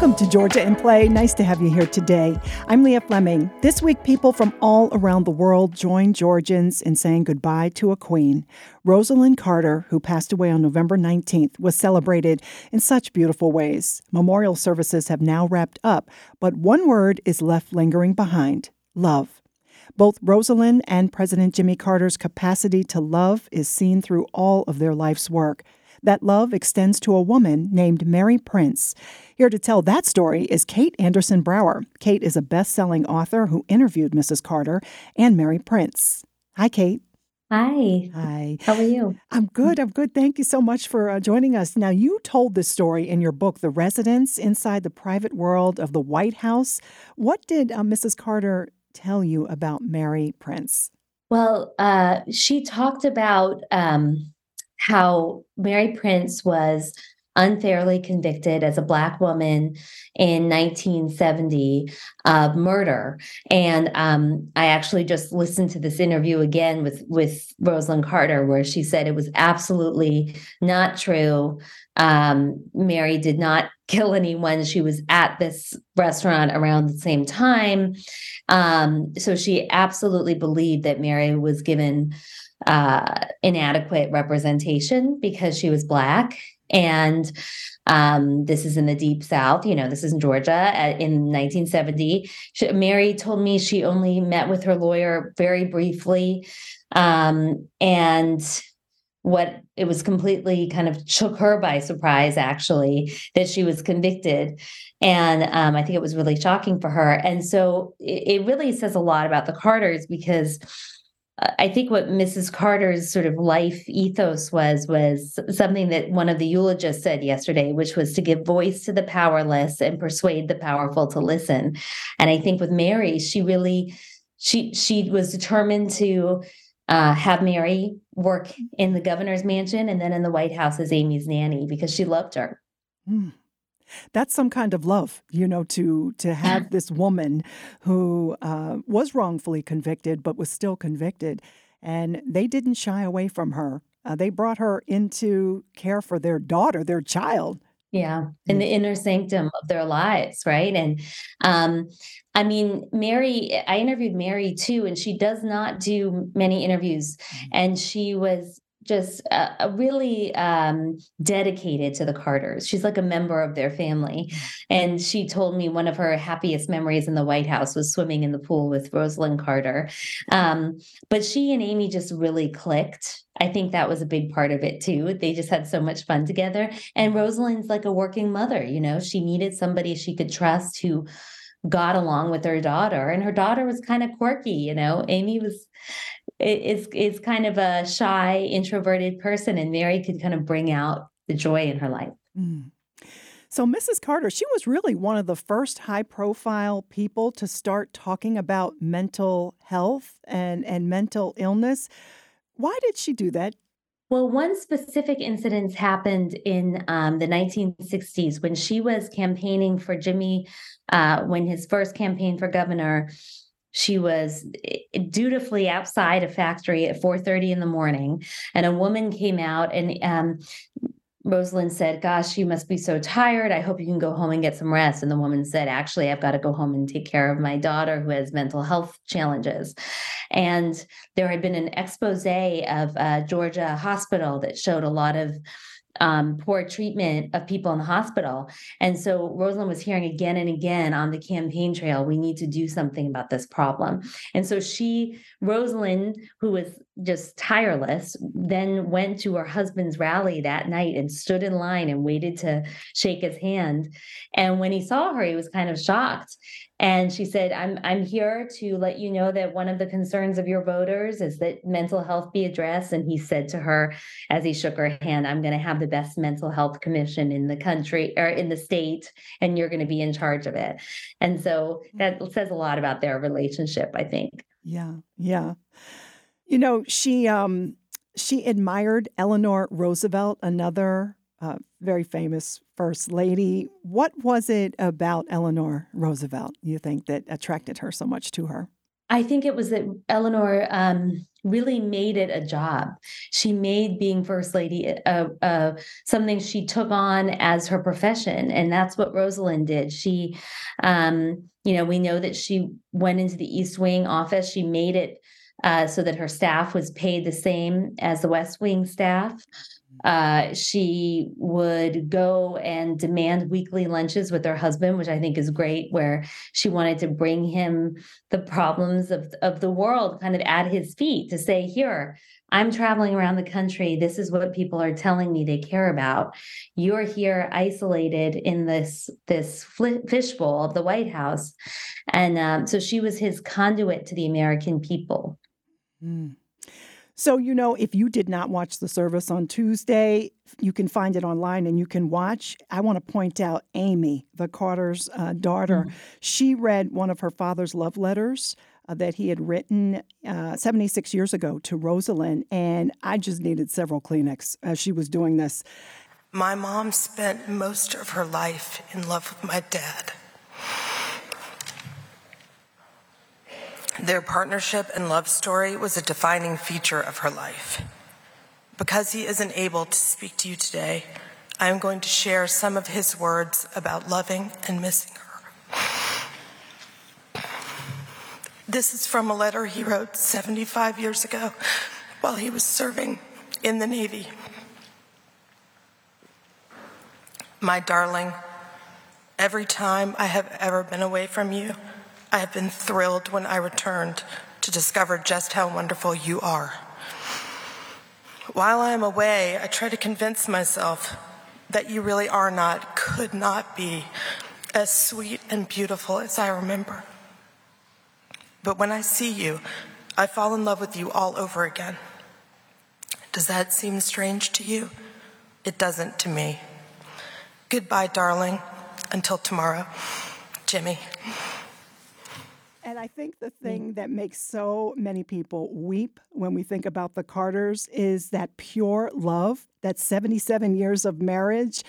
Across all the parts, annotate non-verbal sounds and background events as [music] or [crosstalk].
Welcome to Georgia in Play. Nice to have you here today. I'm Leah Fleming. This week, people from all around the world join Georgians in saying goodbye to a queen. Rosalynn Carter, who passed away on November 19th, was celebrated in such beautiful ways. Memorial services have now wrapped up, but one word is left lingering behind love. Both Rosalynn and President Jimmy Carter's capacity to love is seen through all of their life's work. That love extends to a woman named Mary Prince. Here to tell that story is Kate Andersen Brower. Kate is a best selling author who interviewed Mrs. Carter and Mary Prince. Hi, Kate. Hi. Hi. How are you? I'm good. I'm good. Thank you so much for uh, joining us. Now, you told this story in your book, The Residence Inside the Private World of the White House. What did uh, Mrs. Carter tell you about Mary Prince? Well, uh, she talked about um, how Mary Prince was unfairly convicted as a black woman in 1970 of murder. And um, i actually just listened to this interview again with with rosalynn carter where she said it was absolutely not true. Um, mary did not [laughs] kill anyone. She was at this restaurant around the same time. Um, so she absolutely believed that mary was given uh, inadequate representation because she was black. And um, this is in the deep south, you know, this is in Georgia in 1970. She, Mary told me she only met with her lawyer very briefly. Um, and what it was completely kind of took her by surprise, actually, that she was convicted. And um, I think it was really shocking for her. And so it, it really says a lot about the Carters because I think what Mrs. Carter's sort of life ethos was was something that one of the eulogists said yesterday, which was to give voice to the powerless and persuade the powerful to listen. And I think with Mary, she really she she was determined to uh, have Mary work in the governor's mansion and then in the White House as Amy's nanny because she loved her. Mm that's some kind of love, you know, to to have [clears throat] this woman who uh, was wrongfully convicted but was still convicted, and they didn't shy away from her. Uh, they brought her into care for their daughter, their child. Yeah, in the inner sanctum of their lives, right? And um, I mean, Mary, I interviewed Mary too, and she does not do many interviews. Mm-hmm. And she was just uh, really um, dedicated to the Carters. She's like a member of their family. And she told me one of her happiest memories in the White House was swimming in the pool with Rosalynn Carter. Um, but she and Amy just really clicked. I think that was a big part of it too. They just had so much fun together. And Rosalynn's like a working mother, you know, she needed somebody she could trust who got along with her daughter and her daughter was kind of quirky you know amy was is is kind of a shy, introverted person, and Mary could kind of bring out the joy in her life. Mm. So, Mrs. Carter, she was really one of the first high profile people to start talking about mental health and, and mental illness. Why did she do that? Well, one specific incident happened in um, the 1960s when she was campaigning for Jimmy, uh, when his first campaign for governor she was eh, dutifully outside a factory at 4.30 in the morning and a woman came out and um, Rosalynn said, Gosh, you must be so tired. I hope you can go home and get some rest. And the woman said, Actually, I've got to go home and take care of my daughter who has mental health challenges. And there had been an expose of uh, Georgia hospital that showed a lot of um, poor treatment of people in the hospital. And so Rosalynn was hearing again and again on the campaign trail, we need to do something about this problem. And so she, Rosalynn, who was just tireless, then went to her husband's rally that night and stood in line and waited to shake his hand. And when he saw her, he was kind of shocked. And she said, I'm, I'm here to let you know that one of the concerns of your voters is that mental health be addressed. And he said to her, as he shook her hand, I'm going to have the best mental health commission in the country or in the state, and you're going to be in charge of it. And so that says a lot about their relationship, I think. Yeah. Yeah. You know, she, um, she admired Eleanor Roosevelt, another uh, very famous first lady. What was it about Eleanor Roosevelt you think that attracted her so much to her? I think it was that Eleanor um, really made it a job. She made being first lady a, a, something she took on as her profession, and that's what Rosalynn did. She, um, you know, we know that she went into the East Wing office. She made it uh, so that her staff was paid the same as the West Wing staff. Uh, she would go and demand weekly lunches with her husband, which I think is great, where she wanted to bring him the problems of, of the world kind of at his feet to say, Here, I'm traveling around the country. This is what people are telling me they care about. You're here isolated in this this fishbowl of the White House, and um, so she was his conduit to the American people. Mm. So, you know, if you did not watch the service on Tuesday, you can find it online and you can watch. I want to point out Amy, the Carter's uh, daughter. Mm-hmm. She read one of her father's love letters uh, that he had written uh, 76 years ago to Rosalynn, and I just needed several Kleenex as she was doing this. My mom spent most of her life in love with my dad. Their partnership and love story was a defining feature of her life. Because he isn't able to speak to you today, I am going to share some of his words about loving and missing her. This is from a letter he wrote 75 years ago while he was serving in the Navy. My darling, every time I have ever been away from you, I have been thrilled when I returned to discover just how wonderful you are. While I am away, I try to convince myself that you really are not, could not be, as sweet and beautiful as I remember. But when I see you, I fall in love with you all over again. Does that seem strange to you? It doesn't to me. Goodbye, darling. Until tomorrow. Jimmy. And I think the thing that makes so many people weep when we think about the Carters is that pure love, that 77 years of marriage.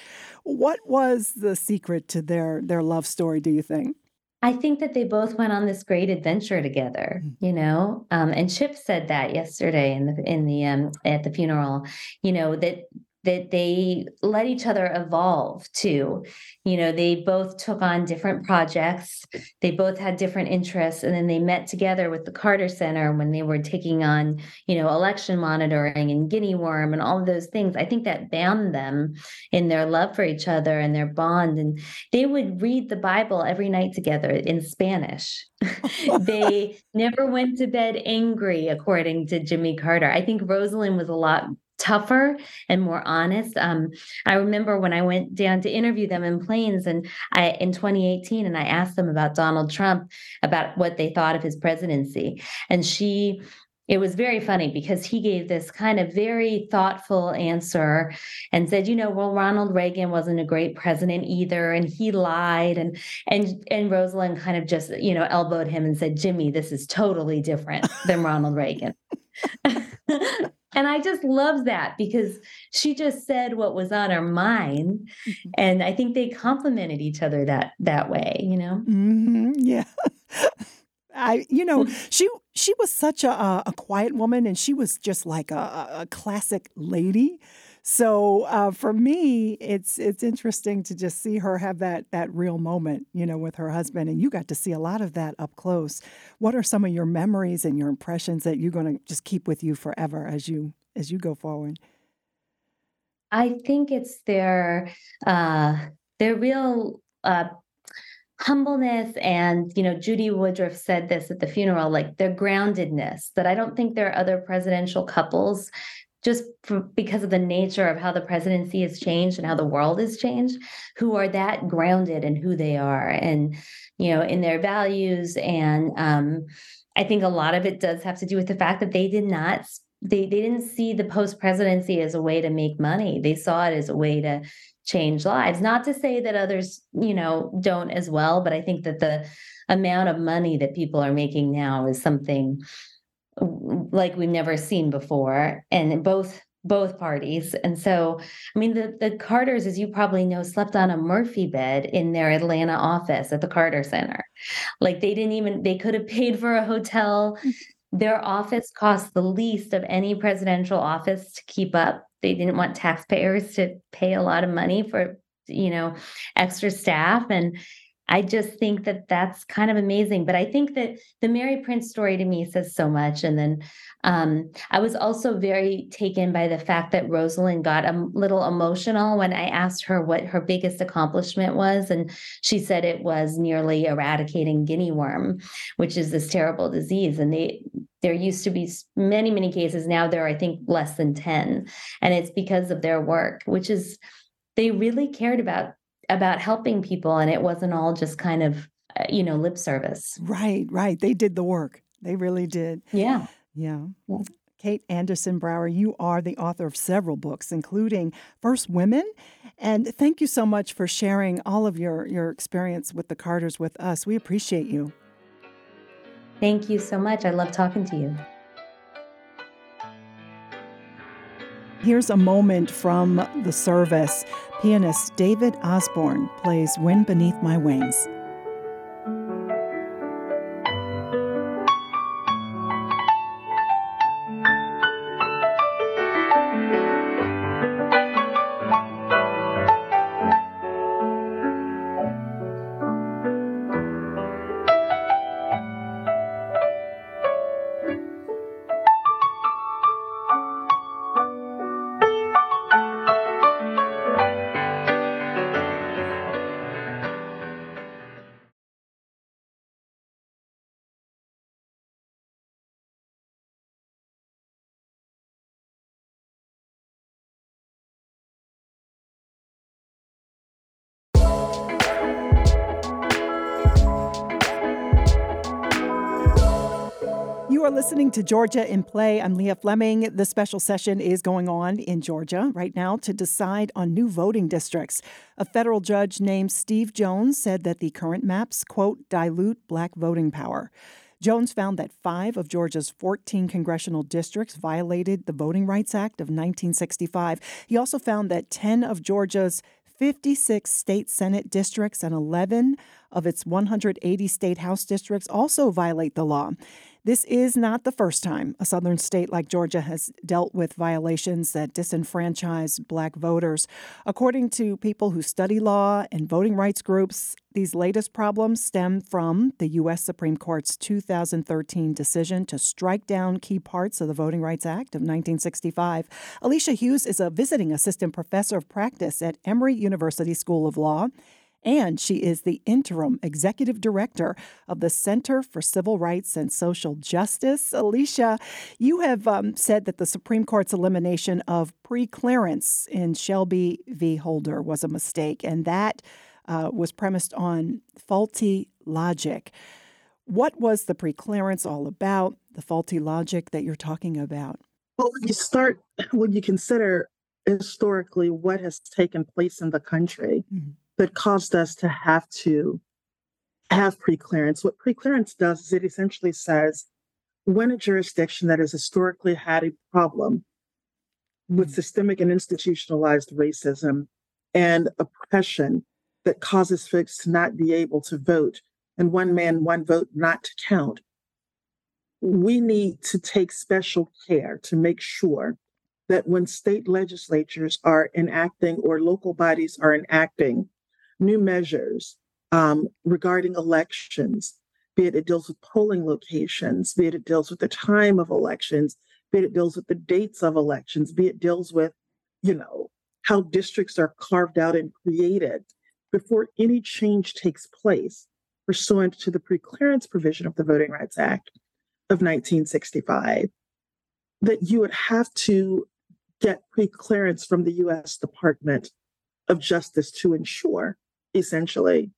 What was the secret to their their love story, do you think? I think that they both went on this great adventure together, mm. you know. Um, and Chip said that yesterday in the in the um, at the funeral, you know that that they let each other evolve too. You know, they both took on different projects, they both had different interests, and then they met together with the Carter Center when they were taking on, you know, election monitoring and guinea worm and all of those things. I think that bound them in their love for each other and their bond. And they would read the Bible every night together in Spanish. [laughs] they [laughs] never went to bed angry, according to Jimmy Carter. I think Rosalynn was a lot tougher and more honest. Um, I remember when I went down to interview them in Plains and I in 2018, and I asked them about Donald Trump, about what they thought of his presidency, and she. It was very funny because he gave this kind of very thoughtful answer and said, you know, well, Ronald Reagan wasn't a great president either, and he lied. And and and Rosalynn kind of just, you know, elbowed him and said, Jimmy, this is totally different than Ronald Reagan. [laughs] [laughs] And I just love that because she just said what was on her mind. Mm-hmm. And I think they complemented each other that that way, you know? Mm-hmm. Yeah. [laughs] I, you know, [laughs] she she was such a, a quiet woman, and she was just like a, a classic lady. So uh, for me, it's it's interesting to just see her have that that real moment, you know, with her husband, and you got to see a lot of that up close. What are some of your memories and your impressions that you're going to just keep with you forever as you as you go forward? I think it's their uh, their real uh, humbleness and you know judy woodruff said this at the funeral like their groundedness that i don't think there are other presidential couples just for, because of the nature of how the presidency has changed and how the world has changed, who are that grounded in who they are and, you know, in their values. And um, I think a lot of it does have to do with the fact that they did not they they didn't see the post presidency as a way to make money. They saw it as a way to change lives. Not to say that others, you know, don't as well, but I think that the amount of money that people are making now is something like we've never seen before. And both both parties. And so, I mean, the, the Carters, as you probably know, slept on a Murphy bed in their Atlanta office at the Carter Center. Like they didn't even, they could have paid for a hotel. [laughs] Their office cost the least of any presidential office to keep up. They didn't want taxpayers to pay a lot of money for, you know, extra staff. And I just think that that's kind of amazing. But I think that the Mary Prince story to me says so much. And then um, I was also very taken by the fact that Rosalynn got a little emotional when I asked her what her biggest accomplishment was. And she said it was nearly eradicating guinea worm, which is this terrible disease. And they, there used to be many, many cases. Now there are, I think, less than 10. And it's because of their work, which is, they really cared about about helping people and it wasn't all just kind of uh, you know lip service right right they did the work they really did yeah yeah, yeah. Kate Andersen Brower, you are the author of several books, including First Women. And thank you so much for sharing all of your, your experience with the Carters with us. We appreciate you. Thank you so much. I love talking to you. Here's a moment from the service. Pianist David Osborne plays Wind Beneath My Wings. To Georgia in Play. I'm Leah Fleming. The special session is going on in Georgia right now to decide on new voting districts. A federal judge named Steve Jones said that the current maps, quote, dilute black voting power. Jones found that five of Georgia's 14 congressional districts violated the Voting Rights Act of 1965. He also found that 10 of Georgia's 56 state Senate districts and 11 of its 180 state House districts also violate the law. This is not the first time a southern state like Georgia has dealt with violations that disenfranchise black voters. According to people who study law and voting rights groups, these latest problems stem from the U.S. Supreme Court's 2013 decision to strike down key parts of the Voting Rights Act of 1965. Alicia Hughes is a visiting assistant professor of practice at Emory University School of Law and she is the interim executive director of the Center for Civil Rights and Social Justice. Alicia, you have um, said that the Supreme Court's elimination of preclearance in Shelby v. Holder was a mistake, and that uh, was premised on faulty logic. What was the preclearance all about, the faulty logic that you're talking about? Well, when you start, when you consider historically what has taken place in the country, mm-hmm that caused us to have to have preclearance. What preclearance does is it essentially says when a jurisdiction that has historically had a problem with mm-hmm. systemic and institutionalized racism and oppression that causes folks to not be able to vote and one man, one vote not to count, we need to take special care to make sure that when state legislatures are enacting or local bodies are enacting new measures um, regarding elections, be it it deals with polling locations, be it it deals with the time of elections, be it it deals with the dates of elections, be it deals with, you know, how districts are carved out and created before any change takes place pursuant to the preclearance provision of the Voting Rights Act of 1965, that you would have to get preclearance from the US Department of Justice to ensure essentially,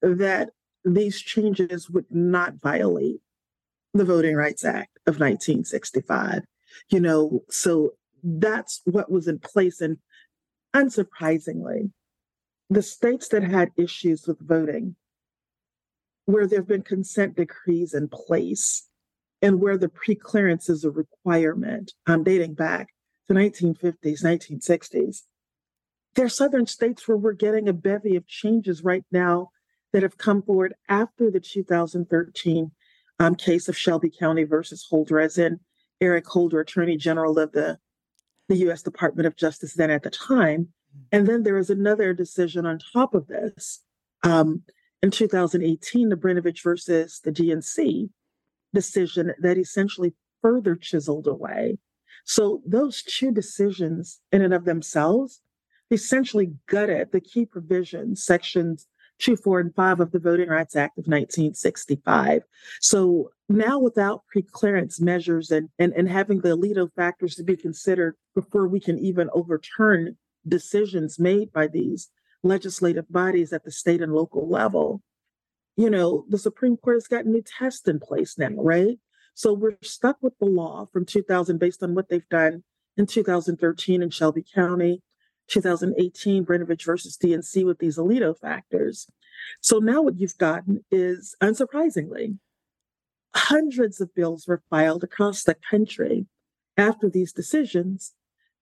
that these changes would not violate the Voting Rights Act of 1965. You know, so that's what was in place. And unsurprisingly, the states that had issues with voting, where there have been consent decrees in place, and where the preclearance is a requirement, um, dating back to 1950s, 1960s. There are southern states where we're getting a bevy of changes right now that have come forward after the 2013 um, case of Shelby County versus Holder, as in Eric Holder, Attorney General of the, the U.S. Department of Justice then at the time. And then there was another decision on top of this um, in 2018, the Brnovich versus the DNC decision that essentially further chiseled away. So those two decisions, in and of themselves, essentially gutted the key provisions, sections two, four, and five of the Voting Rights Act of 1965. So now, without preclearance measures and, and, and having the alito factors to be considered before we can even overturn decisions made by these legislative bodies at the state and local level, you know, the Supreme Court has got new tests in place now, right? So we're stuck with the law from 2000 based on what they've done in 2013 in Shelby County, 2018 Brnovich versus DNC with these Alito factors. So now what you've gotten is, unsurprisingly, hundreds of bills were filed across the country after these decisions.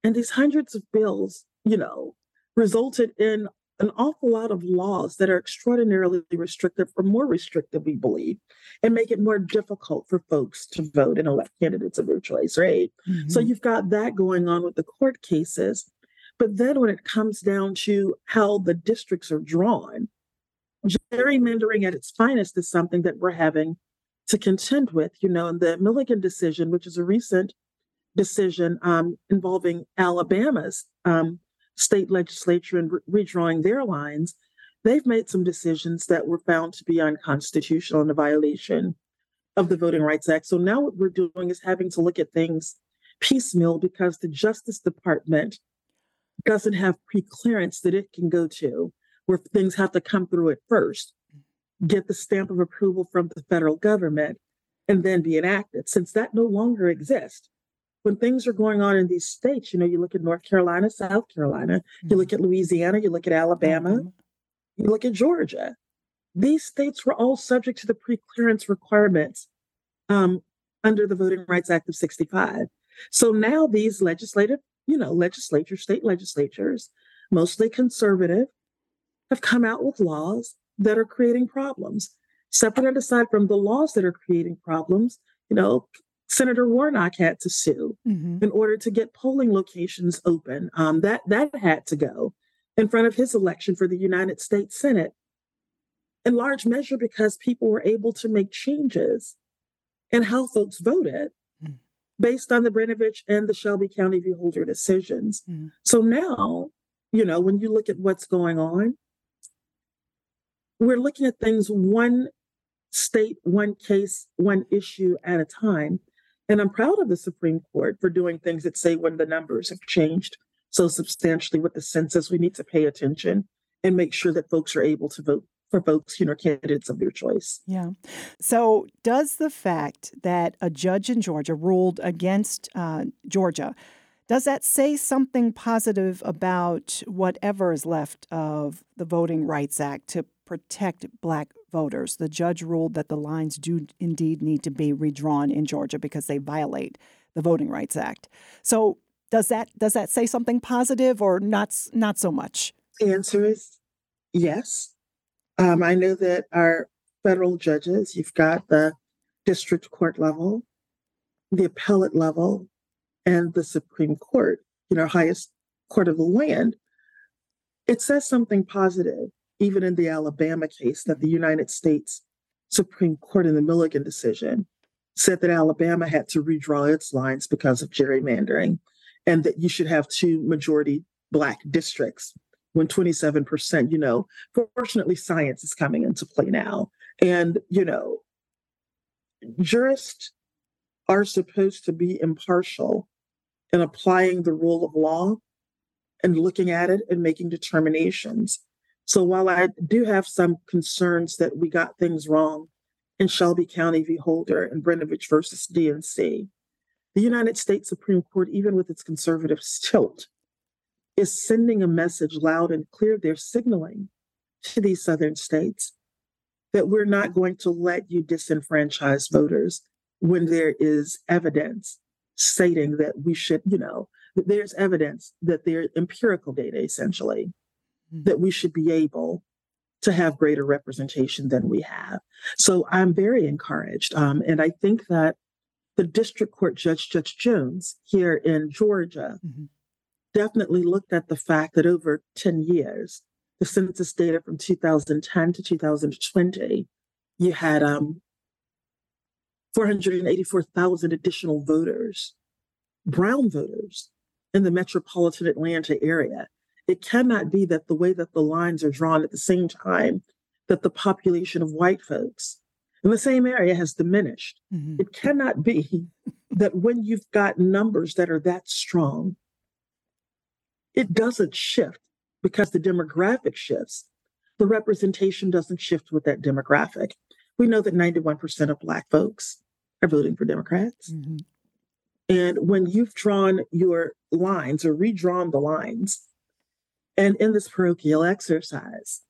And these hundreds of bills, you know, resulted in an awful lot of laws that are extraordinarily restrictive or more restrictive, we believe, and make it more difficult for folks to vote and elect candidates of their choice, right? Mm-hmm. So you've got that going on with the court cases. But then when it comes down to how the districts are drawn, gerrymandering at its finest is something that we're having to contend with. You know, in the Milligan decision, which is a recent decision um, involving Alabama's um, state legislature and re- redrawing their lines, they've made some decisions that were found to be unconstitutional and a violation of the Voting Rights Act. So now what we're doing is having to look at things piecemeal because the Justice Department doesn't have pre-clearance that it can go to where things have to come through it first, get the stamp of approval from the federal government, and then be enacted. Since that no longer exists, when things are going on in these states, you know, you look at North Carolina, South Carolina, mm-hmm. you look at Louisiana, you look at Alabama, mm-hmm. you look at Georgia. These states were all subject to the pre-clearance requirements um, under the Voting Rights Act of 65. So now these legislative, you know, legislatures, state legislatures, mostly conservative, have come out with laws that are creating problems. Separate and aside from the laws that are creating problems, you know, Senator Warnock had to sue mm-hmm. in order to get polling locations open. Um, that that had to go in front of his election for the United States Senate, in large measure because people were able to make changes in how folks voted. Based on the Brnovich and the Shelby County v. Holder decisions. Mm-hmm. So now, you know, when you look at what's going on, we're looking at things one state, one case, one issue at a time. And I'm proud of the Supreme Court for doing things that say when the numbers have changed so substantially with the census, we need to pay attention and make sure that folks are able to vote for folks, you know, candidates of their choice. Yeah. So, does the fact that a judge in Georgia ruled against uh, Georgia, does that say something positive about whatever is left of the Voting Rights Act to protect black voters. The judge ruled that the lines do indeed need to be redrawn in Georgia because they violate the Voting Rights Act. So does that does that say something positive or not not so much? The answer is yes. Um, I know that our federal judges, you've got the district court level, the appellate level, and the Supreme Court, you know, highest court of the land. It says something positive even in the Alabama case, that the United States Supreme Court in the Milligan decision said that Alabama had to redraw its lines because of gerrymandering and that you should have two majority Black districts when 27%, you know, fortunately, science is coming into play now. And, you know, jurists are supposed to be impartial in applying the rule of law and looking at it and making determinations. So while I do have some concerns that we got things wrong in Shelby County v. Holder and Brnovich versus DNC, the United States Supreme Court, even with its conservative [laughs] tilt, is sending a message loud and clear. They're signaling to these southern states that we're not going to let you disenfranchise voters when there is evidence stating that we should, you know, there's evidence that there empirical data essentially mm-hmm. that we should be able to have greater representation than we have. So I'm very encouraged. Um, and I think that the district court judge, Judge Jones, here in Georgia, mm-hmm. Definitely looked at the fact that over 10 years, the census data from 2010 to 2020, you had um, 484,000 additional voters, brown voters, in the metropolitan Atlanta area. It cannot be that the way that the lines are drawn at the same time that the population of white folks in the same area has diminished. Mm-hmm. It cannot be that when you've got numbers that are that strong, it doesn't shift because the demographic shifts. The representation doesn't shift with that demographic. We know that 91% of Black folks are voting for Democrats. Mm-hmm. And when you've drawn your lines or redrawn the lines, and in this parochial exercise,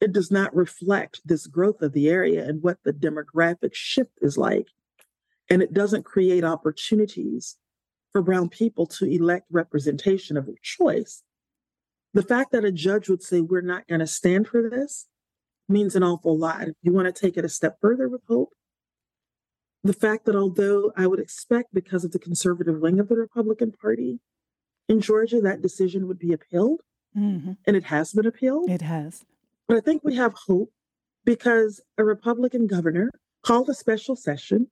it does not reflect this growth of the area and what the demographic shift is like. And it doesn't create opportunities for Brown people to elect representation of their choice. The fact that a judge would say, We're not going to stand for this means an awful lot. If you want to take it a step further with hope, the fact that although I would expect because of the conservative wing of the Republican Party in Georgia, that decision would be appealed, mm-hmm. and it has been appealed. It has. But I think we have hope because a Republican governor called a special session,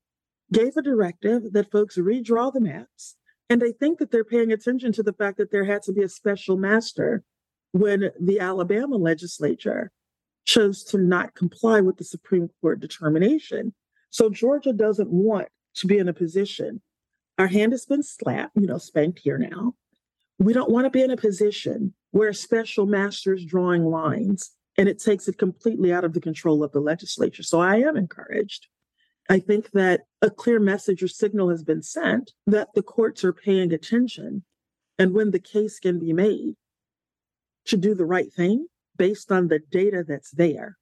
gave a directive that folks redraw the maps. And I think that they're paying attention to the fact that there had to be a special master when the Alabama legislature chose to not comply with the Supreme Court determination. So Georgia doesn't want to be in a position. Our hand has been slapped, you know, spanked here now. We don't want to be in a position where a special master is drawing lines and it takes it completely out of the control of the legislature. So I am encouraged. I think that a clear message or signal has been sent that the courts are paying attention. And when the case can be made to do the right thing based on the data that's there,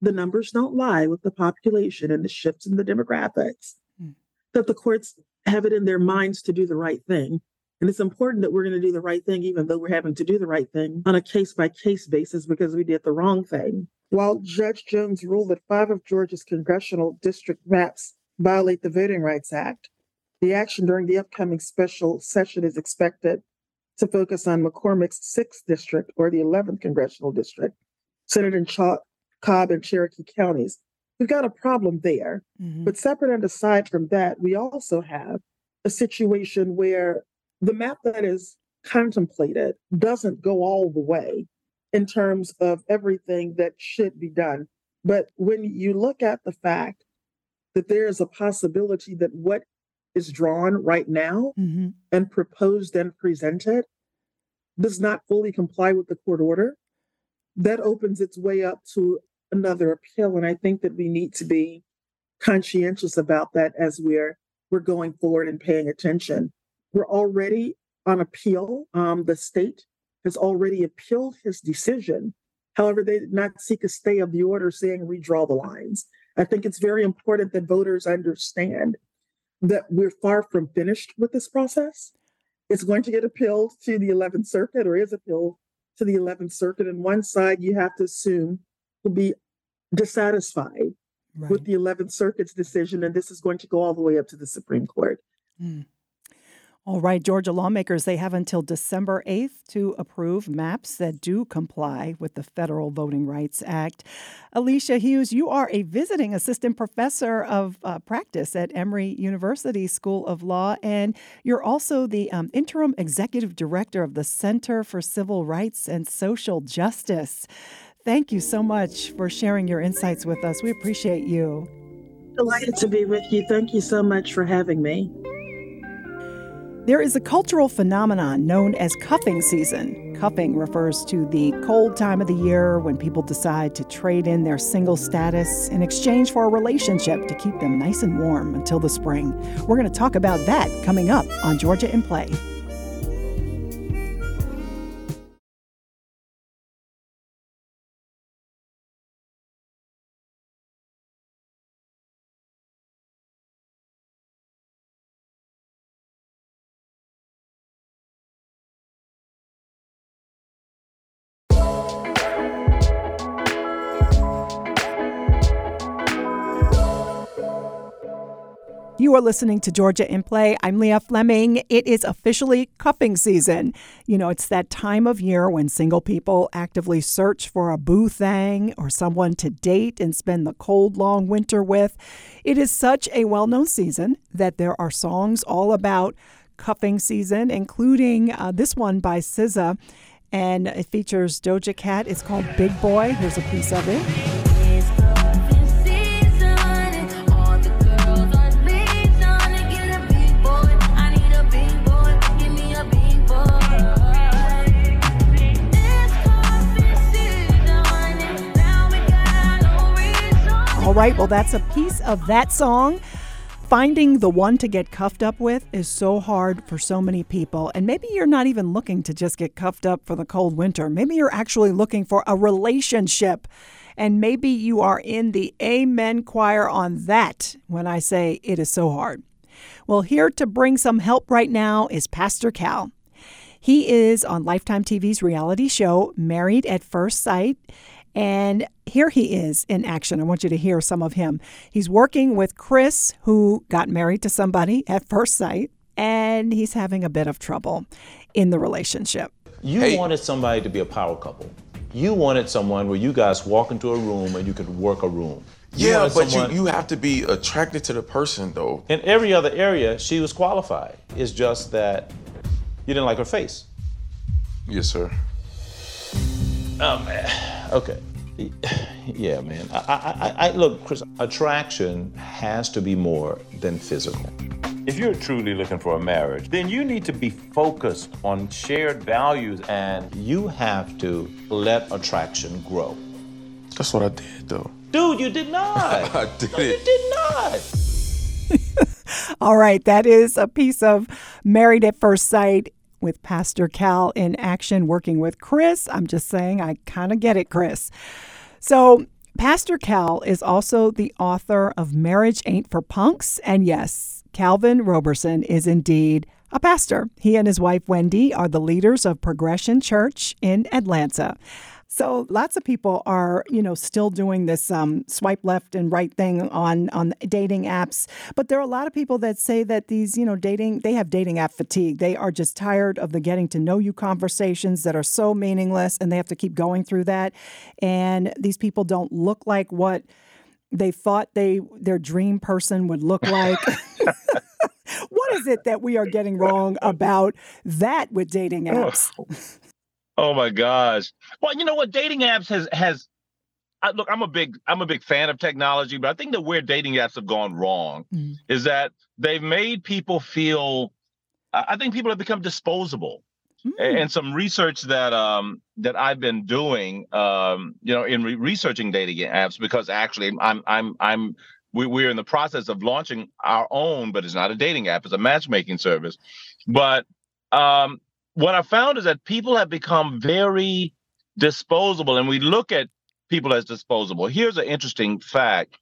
the numbers don't lie with the population and the shifts in the demographics, mm. that the courts have it in their minds to do the right thing and it's important that we're going to do the right thing, even though we're having to do the right thing on a case by case basis because we did the wrong thing. While Judge Jones ruled that five of Georgia's congressional district maps violate the Voting Rights Act, the action during the upcoming special session is expected to focus on McCormick's 6th district or the 11th congressional district, centered in Ch- Cobb and Cherokee counties. We've got a problem there. Mm-hmm. But separate and aside from that, we also have a situation where the map that is contemplated doesn't go all the way in terms of everything that should be done. But when you look at the fact that there is a possibility that what is drawn right now mm-hmm. and proposed and presented does not fully comply with the court order, that opens its way up to another appeal. And I think that we need to be conscientious about that as we're we're going forward and paying attention. We're already on appeal. Um, the state has already appealed his decision. However, they did not seek a stay of the order saying redraw the lines. I think it's very important that voters understand that we're far from finished with this process. It's going to get appealed to the 11th Circuit or is appealed to the 11th Circuit. And one side you have to assume will be dissatisfied right. with the 11th Circuit's decision. And this is going to go all the way up to the Supreme Court. Mm. All right, Georgia lawmakers, they have until December 8th to approve maps that do comply with the Federal Voting Rights Act. Alicia Hughes, you are a visiting assistant professor of uh, practice at Emory University School of Law, and you're also the um, interim executive director of the Center for Civil Rights and Social Justice. Thank you so much for sharing your insights with us. We appreciate you. Delighted to be with you. Thank you so much for having me. There is a cultural phenomenon known as cuffing season. Cuffing refers to the cold time of the year when people decide to trade in their single status in exchange for a relationship to keep them nice and warm until the spring. We're going to talk about that coming up on Georgia in Play. You are listening to Georgia in Play. I'm Leah Fleming. It is officially cuffing season. You know, it's that time of year when single people actively search for a boo thang or someone to date and spend the cold, long winter with. It is such a well known season that there are songs all about cuffing season, including uh, this one by SZA. And it features Doja Cat. It's called Big Boy. Here's a piece of it. Right, well, that's a piece of that song. Finding the one to get cuffed up with is so hard for so many people. And maybe you're not even looking to just get cuffed up for the cold winter. Maybe you're actually looking for a relationship. And maybe you are in the amen choir on that when I say it is so hard. Well, here to bring some help right now is Pastor Cal. He is on Lifetime TV's reality show, Married at First Sight. And here he is in action. I want you to hear some of him. He's working with Chris, who got married to somebody at first sight, and he's having a bit of trouble in the relationship. You hey. wanted somebody to be a power couple. You wanted someone where you guys walk into a room and you could work a room. You yeah, but someone... you, you have to be attracted to the person, though. In every other area, she was qualified. It's just that you didn't like her face. Yes, sir. Oh man. Okay. Yeah, man. I, I, I, look, Chris. Attraction has to be more than physical. If you're truly looking for a marriage, then you need to be focused on shared values, and you have to let attraction grow. That's what I did, though. Dude, you did not. [laughs] I did no, it. You did not. [laughs] All right, that is a piece of Married at First Sight with Pastor Cal in action working with Chris. I'm just saying, I kind of get it, Chris. So, Pastor Cal is also the author of Marriage Ain't for Punks. And yes, Calvin Roberson is indeed a pastor. He and his wife Wendy are the leaders of Progression Church in Atlanta. So lots of people are, you know, still doing this um, swipe left and right thing on on dating apps. But there are a lot of people that say that these, you know, dating they have dating app fatigue. They are just tired of the getting to know you conversations that are so meaningless, and they have to keep going through that. And these people don't look like what they thought they their dream person would look like. [laughs] [laughs] what is it that we are getting wrong about that with dating apps? [laughs] Oh my gosh. Well, you know what? Dating apps has has I, look, I'm a big I'm a big fan of technology, but I think that where dating apps have gone wrong mm. is that they've made people feel I think people have become disposable. Mm. And some research that um that I've been doing um you know in re- researching dating apps because actually I'm I'm I'm we, we're in the process of launching our own, but it's not a dating app, it's a matchmaking service. But um what I found is that people have become very disposable, and we look at people as disposable. Here's an interesting fact: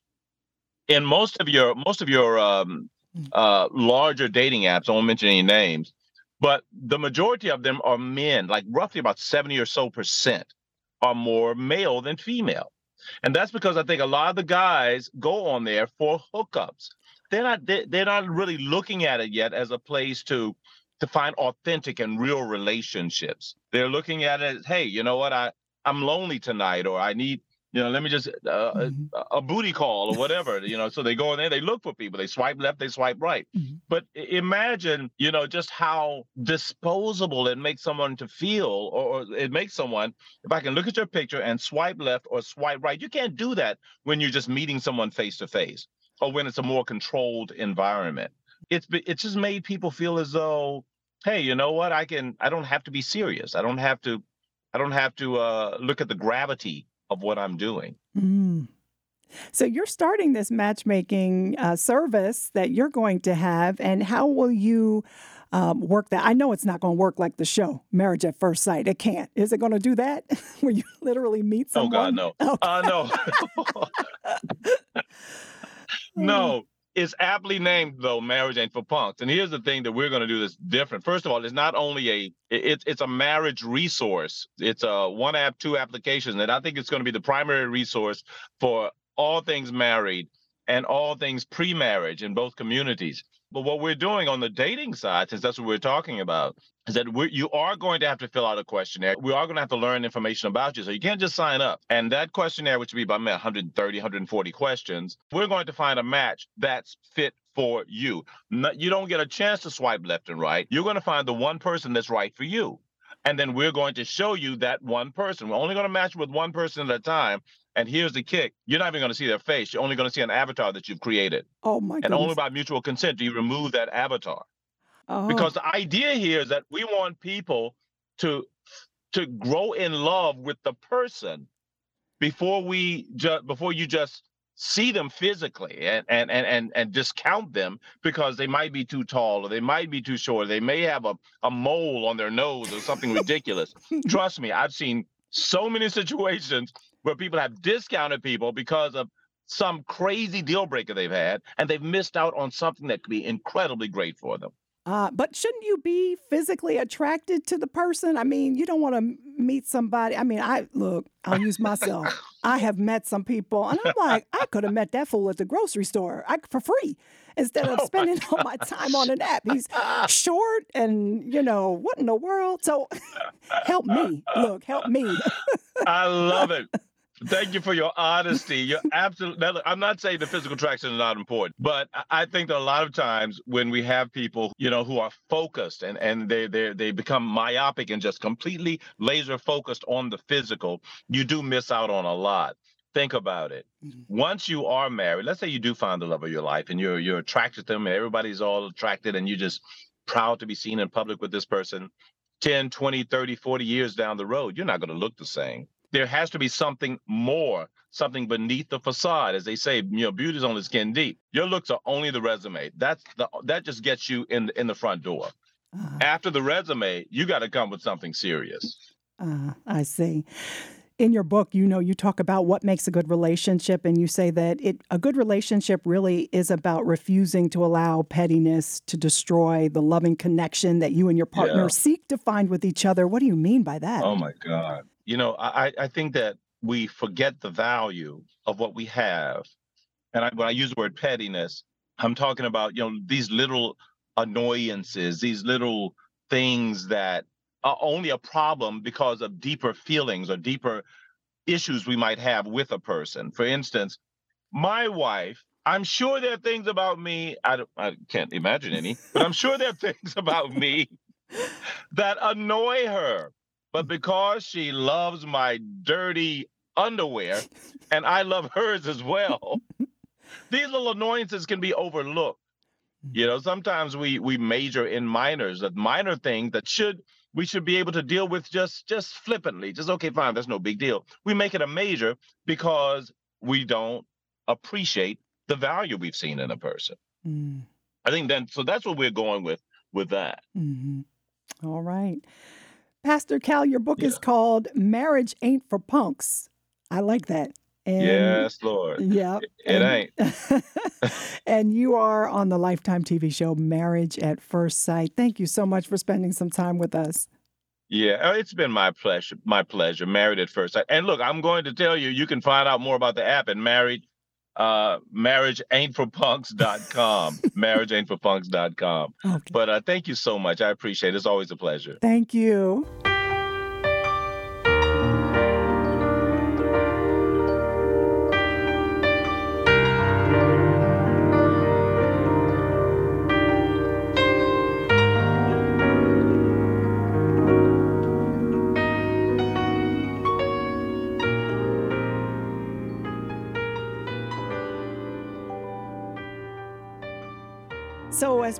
in most of your most of your um, mm. uh, larger dating apps, I won't mention any names, but the majority of them are men. Like roughly about seventy or so percent are more male than female, and that's because I think a lot of the guys go on there for hookups. They're not they're not really looking at it yet as a place to to find authentic and real relationships. They're looking at it as, hey, you know what, I I'm lonely tonight, or I need, you know, let me just uh, mm-hmm. a, a, booty call or whatever, you know. So they go in there, they look for people, they swipe left, they swipe right. Mm-hmm. But imagine, you know, just how disposable it makes someone to feel, or, or it makes someone. If I can look at your picture and swipe left or swipe right, you can't do that when you're just meeting someone face to face, or when it's a more controlled environment it's it's just made people feel as though hey, you know what? I can I don't have to be serious. I don't have to I don't have to uh, look at the gravity of what I'm doing. Mm. So you're starting this matchmaking uh, service that you're going to have, and how will you um, work that? I know it's not going to work like the show Marriage at First Sight. It can't. Is it going to do that [laughs] where you literally meet someone? Oh God, no. [laughs] Okay. Uh, no. [laughs] no. It's aptly named though, marriage ain't for punks. And here's the thing that we're going to do that's different. First of all, it's not only a it's it's a marriage resource. It's a one app, two applications, and I think it's going to be the primary resource for all things married. and all things pre-marriage in both communities. But what we're doing on the dating side, since that's what we're talking about, is that you are going to have to fill out a questionnaire. We are going to have to learn information about you. So you can't just sign up. And that questionnaire, which would be about 130, 140 questions, we're going to find a match that's fit for you. You don't get a chance to swipe left and right. You're going to find the one person that's right for you. And then we're going to show you that one person. We're only going to match with one person at a time. And here's the kick you're not even going to see their face. You're only going to see an avatar that you've created. Oh, my God. And only by mutual consent do you remove that avatar. Oh. Because the idea here is that we want people to to grow in love with the person before we just before you just see them physically and, and and and and discount them because they might be too tall or they might be too short. They may have a, a mole on their nose or something [laughs] ridiculous. Trust me, I've seen so many [laughs] situations where people have discounted people because of some crazy deal breaker they've had and they've missed out on something that could be incredibly great for them. Uh, but shouldn't you be physically attracted to the person? I mean, you don't want to meet somebody. I mean, I look, I'll use myself. [laughs] I have met some people, and I'm like, I could have met that fool at the grocery store I, for free instead of oh spending my all my time on an app. He's [laughs] short and, you know, what in the world? So [laughs] help me. Look, help me. I love it. Thank you for your honesty. You're absolutely. I'm not saying the physical attraction is not important, but I think that a lot of times when we have people, you know, who are focused and and they they they become myopic and just completely laser focused on the physical, you do miss out on a lot. Think about it. Mm-hmm. Once you are married, let's say you do find the love of your life and you're you're attracted to them, everybody's all attracted, and you're just proud to be seen in public with this person. 10, 20, 30, 40 years down the road, you're not going to look the same there has to be something more, something beneath the facade. As they say, you know, beauty's only skin deep. Your looks are only the resume. That's the that just gets you in in the front door. Uh, After the resume, you got to come with something serious. Uh, I see. In your book, you know, you talk about what makes a good relationship, and you say that it a good relationship really is about refusing to allow pettiness to destroy the loving connection that you and your partner yeah. seek to find with each other. What do you mean by that? Oh my God you know, I, I think that we forget the value of what we have. And I, when I use the word pettiness, I'm talking about, you know, these little annoyances, these little things that are only a problem because of deeper feelings or deeper issues we might have with a person. For instance, my wife, I'm sure there are things about me, I, I can't imagine any, but I'm sure there are things [laughs] about me [laughs] that annoy her. But because she loves my dirty underwear and I love hers as well, [laughs] these little annoyances can be overlooked. You know, sometimes we we major in minors, that minor thing that should we should be able to deal with just just flippantly, just okay, fine, that's no big deal. We make it a major because we don't appreciate the value we've seen in a person. Mm. I think then so that's what we're going with with that. Mm-hmm. All right. Pastor Cal, your book yeah. is called Marriage Ain't for Punks. I like that. And, yes, Lord. Yeah. It, it and, ain't. [laughs] and you are on the Lifetime TV show Marriage at First Sight. Thank you so much for spending some time with us. Yeah, uh, it's been my pleasure. My pleasure. Married at First Sight. And look, I'm going to tell you, you can find out more about the app at Married uh marriage ain't for punks.com [laughs] marriage ain't for punks.com okay. but uh thank you so much. I appreciate it. It's always a pleasure. Thank you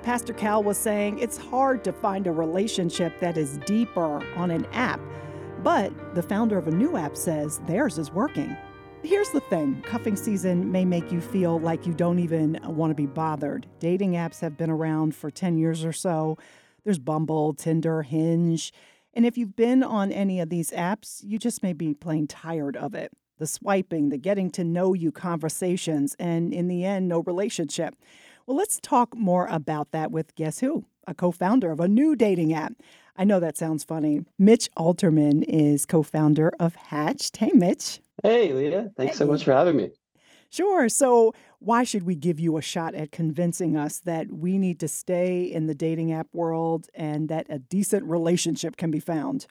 Pastor Cal was saying, it's hard to find a relationship that is deeper on an app. But the founder of a new app says theirs is working. Here's the thing cuffing season may make you feel like you don't even want to be bothered. Dating apps have been around for 10 years or so. There's Bumble, Tinder, Hinge. And if you've been on any of these apps, you just may be plain tired of it. The swiping, the getting to know you conversations, and in the end, no relationship. Well, let's talk more about that with Guess Who, a co founder of a new dating app. I know that sounds funny. Mitch Alterman is co founder of Hatched. Hey, Mitch. Hey, Leah. Thanks hey. so much for having me. Sure. So, why should we give you a shot at convincing us that we need to stay in the dating app world and that a decent relationship can be found?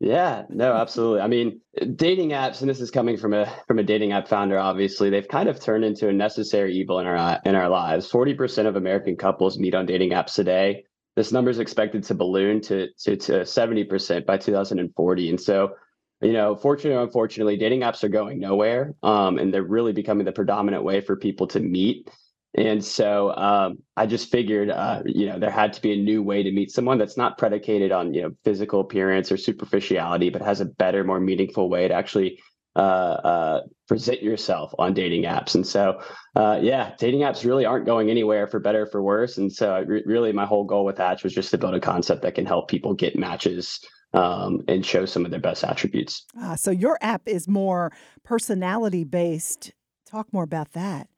Yeah, no, absolutely. I mean, dating apps, and this is coming from a from a dating app founder. Obviously, they've kind of turned into a necessary evil in our in our lives. Forty percent of American couples meet on dating apps today. This number is expected to balloon to to seventy percent by 2040. And so, you know, fortunately or unfortunately, dating apps are going nowhere, um, and they're really becoming the predominant way for people to meet. And so um, I just figured, uh, you know, there had to be a new way to meet someone that's not predicated on, you know, physical appearance or superficiality, but has a better, more meaningful way to actually uh, uh, present yourself on dating apps. And so, uh, yeah, dating apps really aren't going anywhere for better or for worse. And so, re- really, my whole goal with Hatch was just to build a concept that can help people get matches um, and show some of their best attributes. Ah, so your app is more personality based. Talk more about that.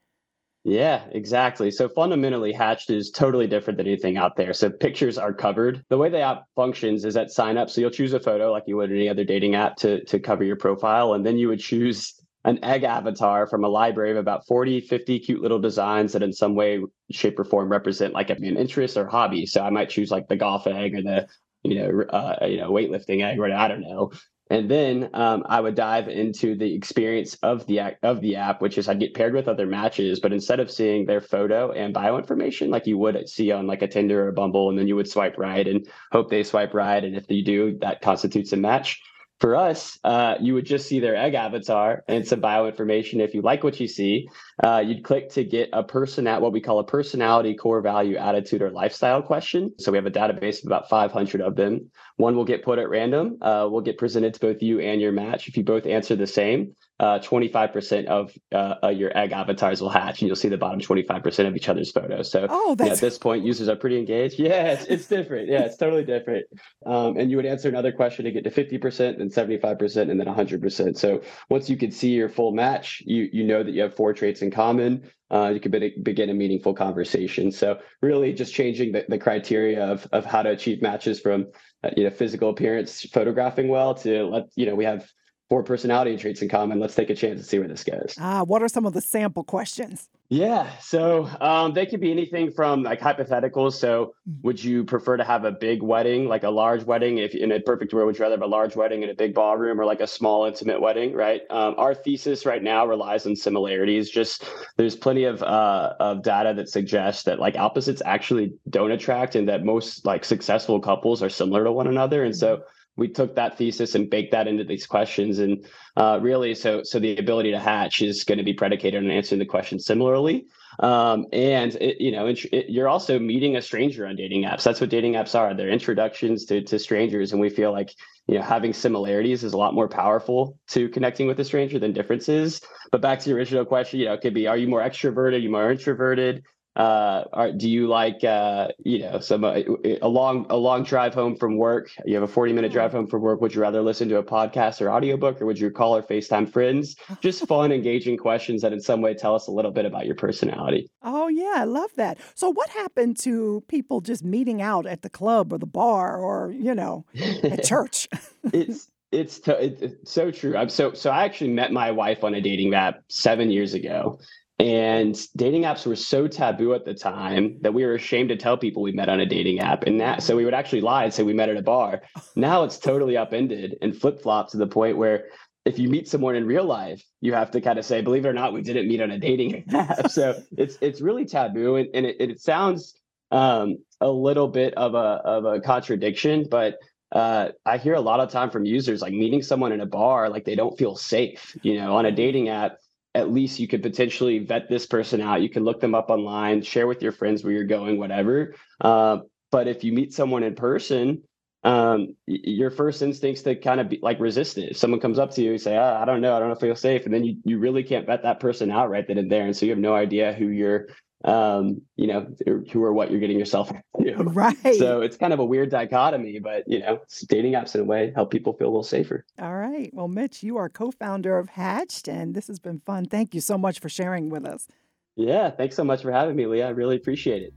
Yeah, exactly. So fundamentally, Hatched is totally different than anything out there. So pictures are covered. The way the app functions is at sign up. So you'll choose a photo like you would any other dating app to, to cover your profile. And then you would choose an egg avatar from a library of about 40, 50 cute little designs that in some way, shape, or form represent like an interest or hobby. So I might choose like the golf egg or the you know, uh, you know, weightlifting egg, or I don't know. And then um, I would dive into the experience of the of the app, which is I'd get paired with other matches, but instead of seeing their photo and bio information like you would see on like a Tinder or a Bumble, and then you would swipe right and hope they swipe right, and if they do, that constitutes a match. For us, uh, you would just see their egg avatar and some bio information. If you like what you see, uh, you'd click to get a person at what we call a personality core value attitude or lifestyle question. So we have a database of about 500 of them. One will get put at random. Uh, will get presented to both you and your match. If you both answer the same, uh, 25% of uh, your egg avatars will hatch, and you'll see the bottom 25% of each other's photos. So oh, yeah, at this point, users are pretty engaged. Yeah, it's, it's [laughs] different. Yeah, it's totally different. Um, and you would answer another question to get to 50%, then 75%, and then 100%. So once you can see your full match, you you know that you have four traits in common. Uh, you can be, begin a meaningful conversation. So really, just changing the, the criteria of of how to achieve matches from uh, you know physical appearance, photographing well, to let you know we have four personality traits in common. Let's take a chance and see where this goes. Ah, what are some of the sample questions? Yeah, so um, they could be anything from like hypotheticals. So, mm. would you prefer to have a big wedding, like a large wedding? If in a perfect world, would you rather have a large wedding in a big ballroom or like a small intimate wedding? Right. Um, our thesis right now relies on similarities. Just there's plenty of uh, of data that suggests that like opposites actually don't attract, and that most like successful couples are similar to one another. And so we took that thesis and baked that into these questions. And uh, really so so the ability to hatch is going to be predicated on answering the question similarly. Um, and it, you know it, it, you're also meeting a stranger on dating apps. That's what dating apps are. They're introductions to, to strangers. And we feel like you know having similarities is a lot more powerful to connecting with a stranger than differences. But back to your original question you know it could be are you more extroverted? Are you more introverted uh, are, do you like uh, you know some uh, a long a long drive home from work? You have a 40 minute drive home from work. Would you rather listen to a podcast or audiobook or would you call or facetime friends? Just [laughs] fun engaging questions that in some way tell us a little bit about your personality. Oh yeah i love that. So what happened to people just meeting out at the club or the bar or you know at [laughs] church? It's it's, it's so true. I'm so so. I actually met my wife on a dating app seven years ago, and dating apps were so taboo at the time that we were ashamed to tell people we met on a dating app. And that, so we would actually lie and say we met at a bar. [laughs] Now it's totally upended and flip flop to the point where if you meet someone in real life, you have to kind of say, believe it or not, we didn't meet on a dating [laughs] app. so it's it's really taboo. And, and it, it sounds um, a little bit of a of a contradiction, but uh, I hear a lot of time from users like meeting someone in a bar, like they don't feel safe. You know, on a dating app, at least you could potentially vet this person out. You can look them up online, share with your friends where you're going, whatever. Uh, but if you meet someone in person, um, your first instincts to kind of be like resist it. If someone comes up to you and say, oh, I don't know, I don't know if I feel safe. And then you, you really can't vet that person out right then and there. And so you have no idea who you're um, you know, who or what you're getting yourself into. [laughs] Right. So it's kind of a weird dichotomy, but you know, dating apps in a way help people feel a little safer. All right. Well, Mitch, you are co-founder of Hatched, and this has been fun. Thank you so much for sharing with us. Yeah, thanks so much for having me, Leah. I really appreciate it.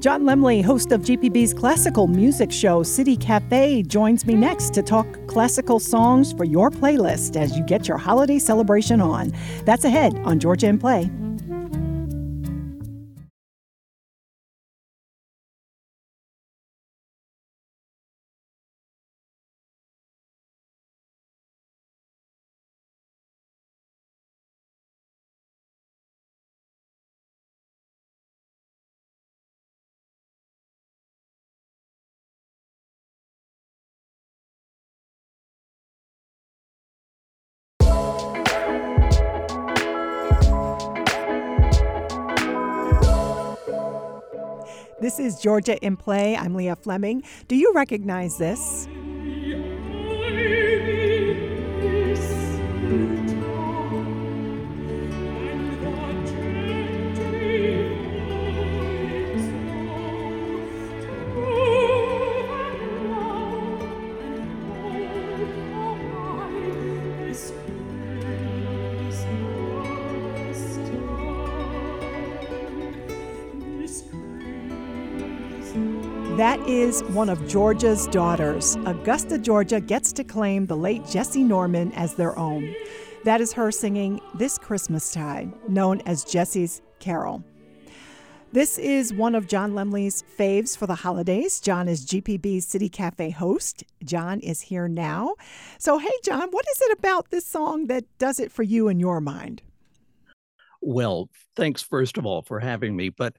John Lemley, host of GPB's classical music show City Cafe, joins me next to talk classical songs for your playlist as you get your holiday celebration on. That's ahead on Georgia in Play. This is Georgia in Play. I'm Leah Fleming. Do you recognize this? Is one of Georgia's daughters. Augusta, Georgia gets to claim the late Jessye Norman as their own. That is her singing This Christmastide, known as Jessye's Carol. This is one of John Lemley's faves for the holidays. John is GPB's City Cafe host. John is here now. So, hey, John, what is it about this song that does it for you in your mind? Well, thanks, first of all, for having me. But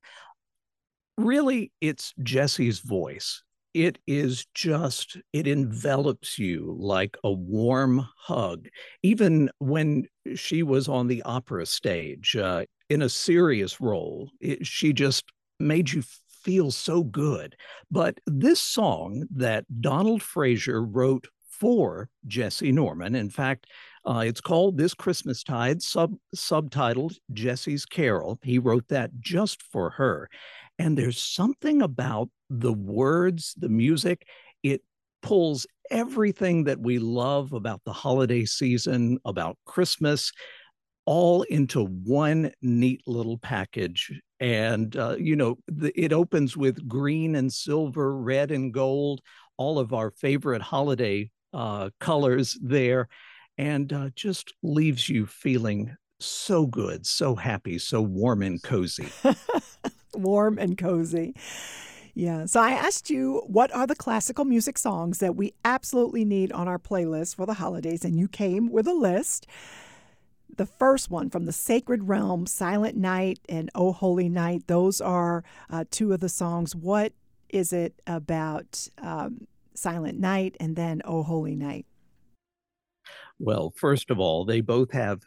really it's Jessye's voice. It is just, it envelops you like a warm hug. Even when she was on the opera stage uh, in a serious role, it, she just made you feel so good. But this song that Donald Fraser wrote for Jessye Norman, in fact, uh, it's called This Christmastide, sub, subtitled Jessye's Carol. He wrote that just for her. And there's something about the words, the music, it pulls everything that we love about the holiday season, about Christmas, all into one neat little package. And, uh, you know, the, it opens with green and silver, red and gold, all of our favorite holiday uh, colors there, and uh, just leaves you feeling so good, so happy, so warm and cozy. [laughs] warm and cozy. Yeah. So I asked you what are the classical music songs that we absolutely need on our playlist for the holidays, and you came with a list. The first one from the Sacred Realm, Silent Night and Oh Holy Night, those are uh, two of the songs. What is it about um, Silent Night and then Oh Holy Night? Well, first of all, they both have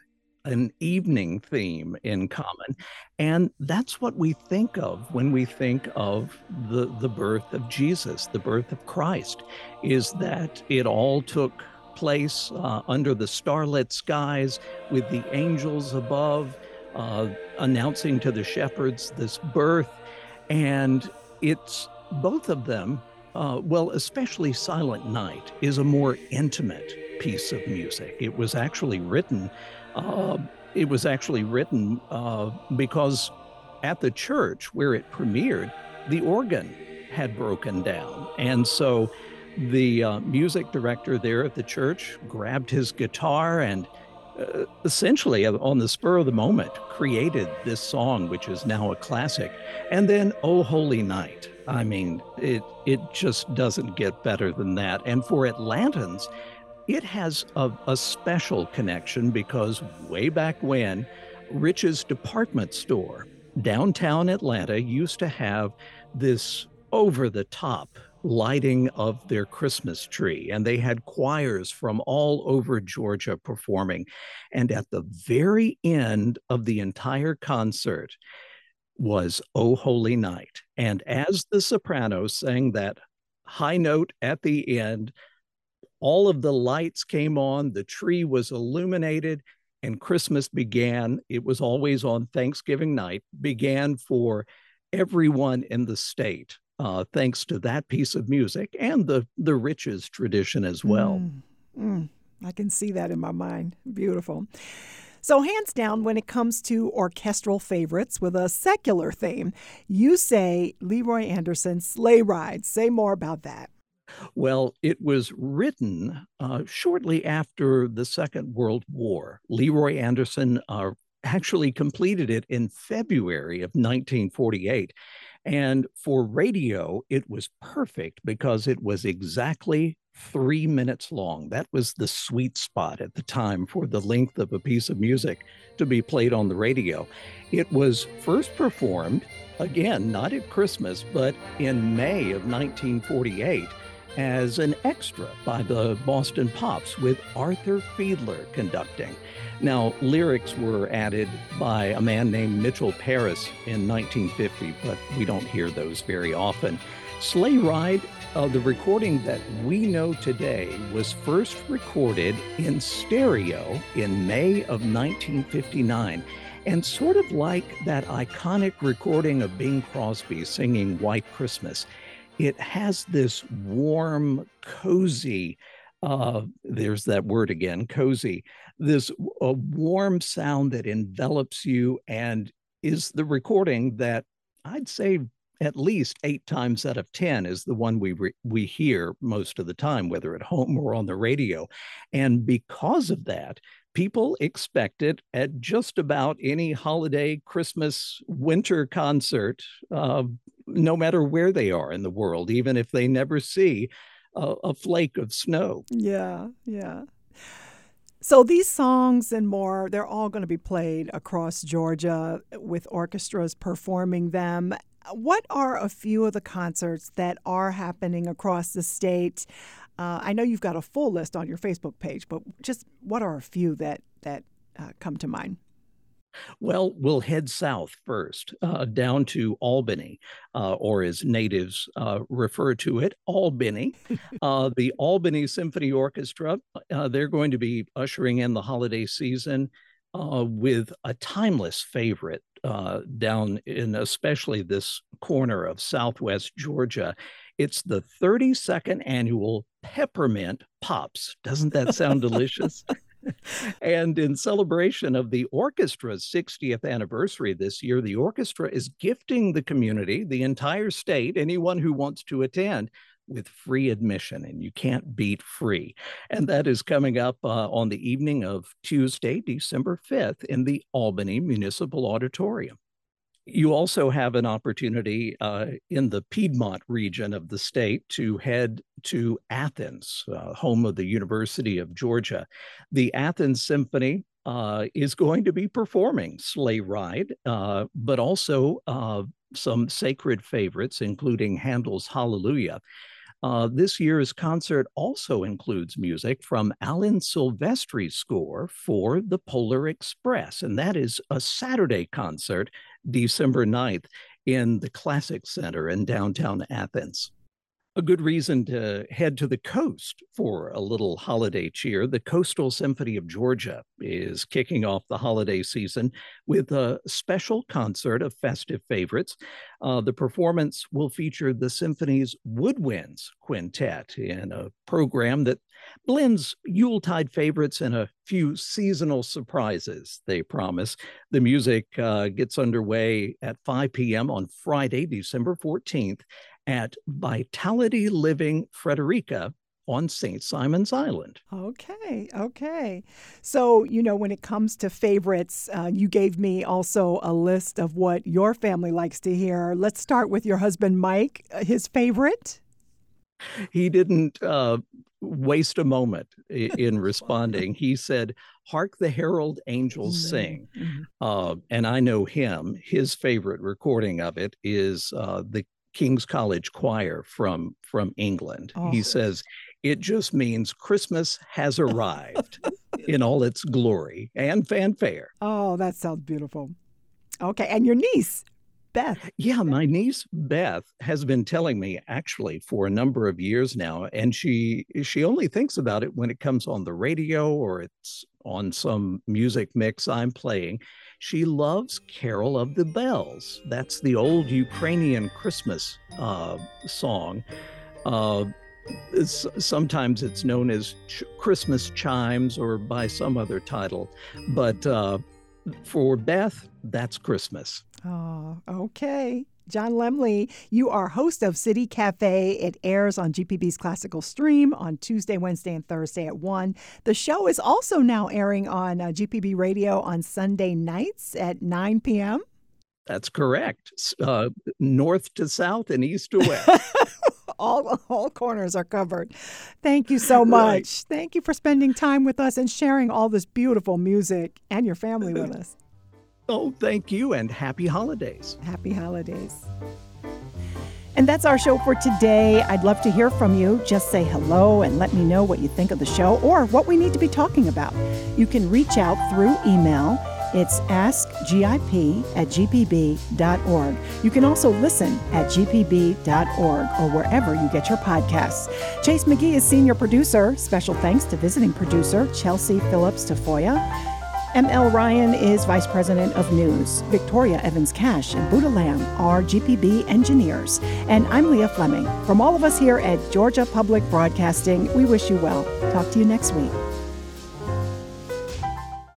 an evening theme in common. And that's what we think of when we think of the, the birth of Jesus, the birth of Christ, is that it all took place uh, under the starlit skies with the angels above uh, announcing to the shepherds this birth. And it's both of them, uh, well, especially Silent Night, is a more intimate piece of music. It was actually written uh, it was actually written uh, because at the church where it premiered, the organ had broken down. And so the uh, music director there at the church grabbed his guitar and uh, essentially, uh, on the spur of the moment, created this song, which is now a classic. And then, Oh Holy Night. I mean, it, it just doesn't get better than that. And for Atlantans, it has a, a special connection because way back when, Rich's department store downtown Atlanta used to have this over the top lighting of their Christmas tree. And they had choirs from all over Georgia performing. And at the very end of the entire concert was Oh Holy Night. And as the soprano sang that high note at the end, all of the lights came on, the tree was illuminated, and Christmas began. It was always on Thanksgiving night, began for everyone in the state, uh, thanks to that piece of music and the, the Rich's tradition as well. Mm, mm, I can see that in my mind. Beautiful. So, hands down, when it comes to orchestral favorites with a secular theme, you say Leroy Anderson's Sleigh Ride. Say more about that. Well, it was written uh, shortly after the Second World War. Leroy Anderson uh, actually completed it in February of 1948. And for radio, it was perfect because it was exactly three minutes long. That was the sweet spot at the time for the length of a piece of music to be played on the radio. It was first performed, again, not at Christmas, but in May of 1948 as an extra by the Boston Pops with Arthur Fiedler conducting. Now, lyrics were added by a man named Mitchell Parish in 1950, but we don't hear those very often. Sleigh Ride, uh, the recording that we know today, was first recorded in stereo in May of 1959. And sort of like that iconic recording of Bing Crosby singing White Christmas, it has this warm, cozy, uh, there's that word again, cozy, this a warm sound that envelops you and is the recording that I'd say at least eight times out of 10 is the one we, re- we hear most of the time, whether at home or on the radio. And because of that, people expect it at just about any holiday, Christmas, winter concert, uh, no matter where they are in the world, even if they never see a, a flake of snow. Yeah, yeah. So these songs and more, they're all going to be played across Georgia with orchestras performing them. What are a few of the concerts that are happening across the state? Uh, I know you've got a full list on your Facebook page, but just what are a few that that uh, come to mind? Well, we'll head south first, uh, down to Albany, uh, or as natives uh, refer to it, Albany. Uh, the Albany Symphony Orchestra, uh, they're going to be ushering in the holiday season uh, with a timeless favorite down in especially this corner of southwest Georgia. It's the 32nd annual Peppermint Pops. Doesn't that sound [laughs] delicious? And in celebration of the orchestra's 60th anniversary this year, the orchestra is gifting the community, the entire state, anyone who wants to attend, with free admission, and you can't beat free. And that is coming up uh, on the evening of Tuesday, December 5th, in the Albany Municipal Auditorium. You also have an opportunity uh, in the Piedmont region of the state to head to Athens, uh, home of the University of Georgia. The Athens Symphony uh, is going to be performing Sleigh Ride, uh, but also uh, some sacred favorites, including Handel's Hallelujah. Uh, this year's concert also includes music from Alan Silvestri's score for the Polar Express, and that is a Saturday concert, December 9th, in the Classic Center in downtown Athens a good reason to head to the coast for a little holiday cheer. The Coastal Symphony of Georgia is kicking off the holiday season with a special concert of festive favorites. Uh, the performance will feature the symphony's Woodwinds Quintet in a program that blends Yuletide favorites and a few seasonal surprises, they promise. The music uh, gets underway at 5 p.m. on Friday, December 14th at Vitality Living Frederica on St. Simons Island. Okay, okay. So, you know, when it comes to favorites, uh, you gave me also a list of what your family likes to hear. Let's start with your husband, Mike. Uh, his favorite? He didn't uh, waste a moment [laughs] in responding. He said, Hark the Herald Angels mm-hmm. Sing. Mm-hmm. Uh, and I know him. His favorite recording of it is uh, the King's College Choir from from England. Oh. He says it just means Christmas has [laughs] arrived in all its glory and fanfare. Oh, that sounds beautiful. Okay, and your niece Beth. Yeah, my niece Beth has been telling me actually for a number of years now, and she she only thinks about it when it comes on the radio or it's on some music mix I'm playing. She loves Carol of the Bells. That's the old Ukrainian Christmas uh, song. Uh, it's, sometimes it's known as ch- Christmas chimes or by some other title. But uh, for Beth, that's Christmas. Oh, okay. John Lemley, you are host of City Cafe. It airs on GPB's Classical Stream on Tuesday, Wednesday, and Thursday at 1. The show is also now airing on uh, GPB Radio on Sunday nights at 9 p.m. That's correct. Uh, north to south and east to west. [laughs] all, all corners are covered. Thank you so much. Right. Thank you for spending time with us and sharing all this beautiful music and your family with [laughs] us. Oh, thank you and happy holidays. Happy holidays. And that's our show for today. I'd love to hear from you. Just say hello and let me know what you think of the show or what we need to be talking about. You can reach out through email. It's askgip at gpb.org. You can also listen at gpb.org or wherever you get your podcasts. Chase McGee is senior producer. Special thanks to visiting producer Chelsea Phillips Tafoya. ML Ryan is Vice President of News. Victoria Evans Cash and Buddha Lamb are GPB engineers. And I'm Leah Fleming. From all of us here at Georgia Public Broadcasting, we wish you well. Talk to you next week.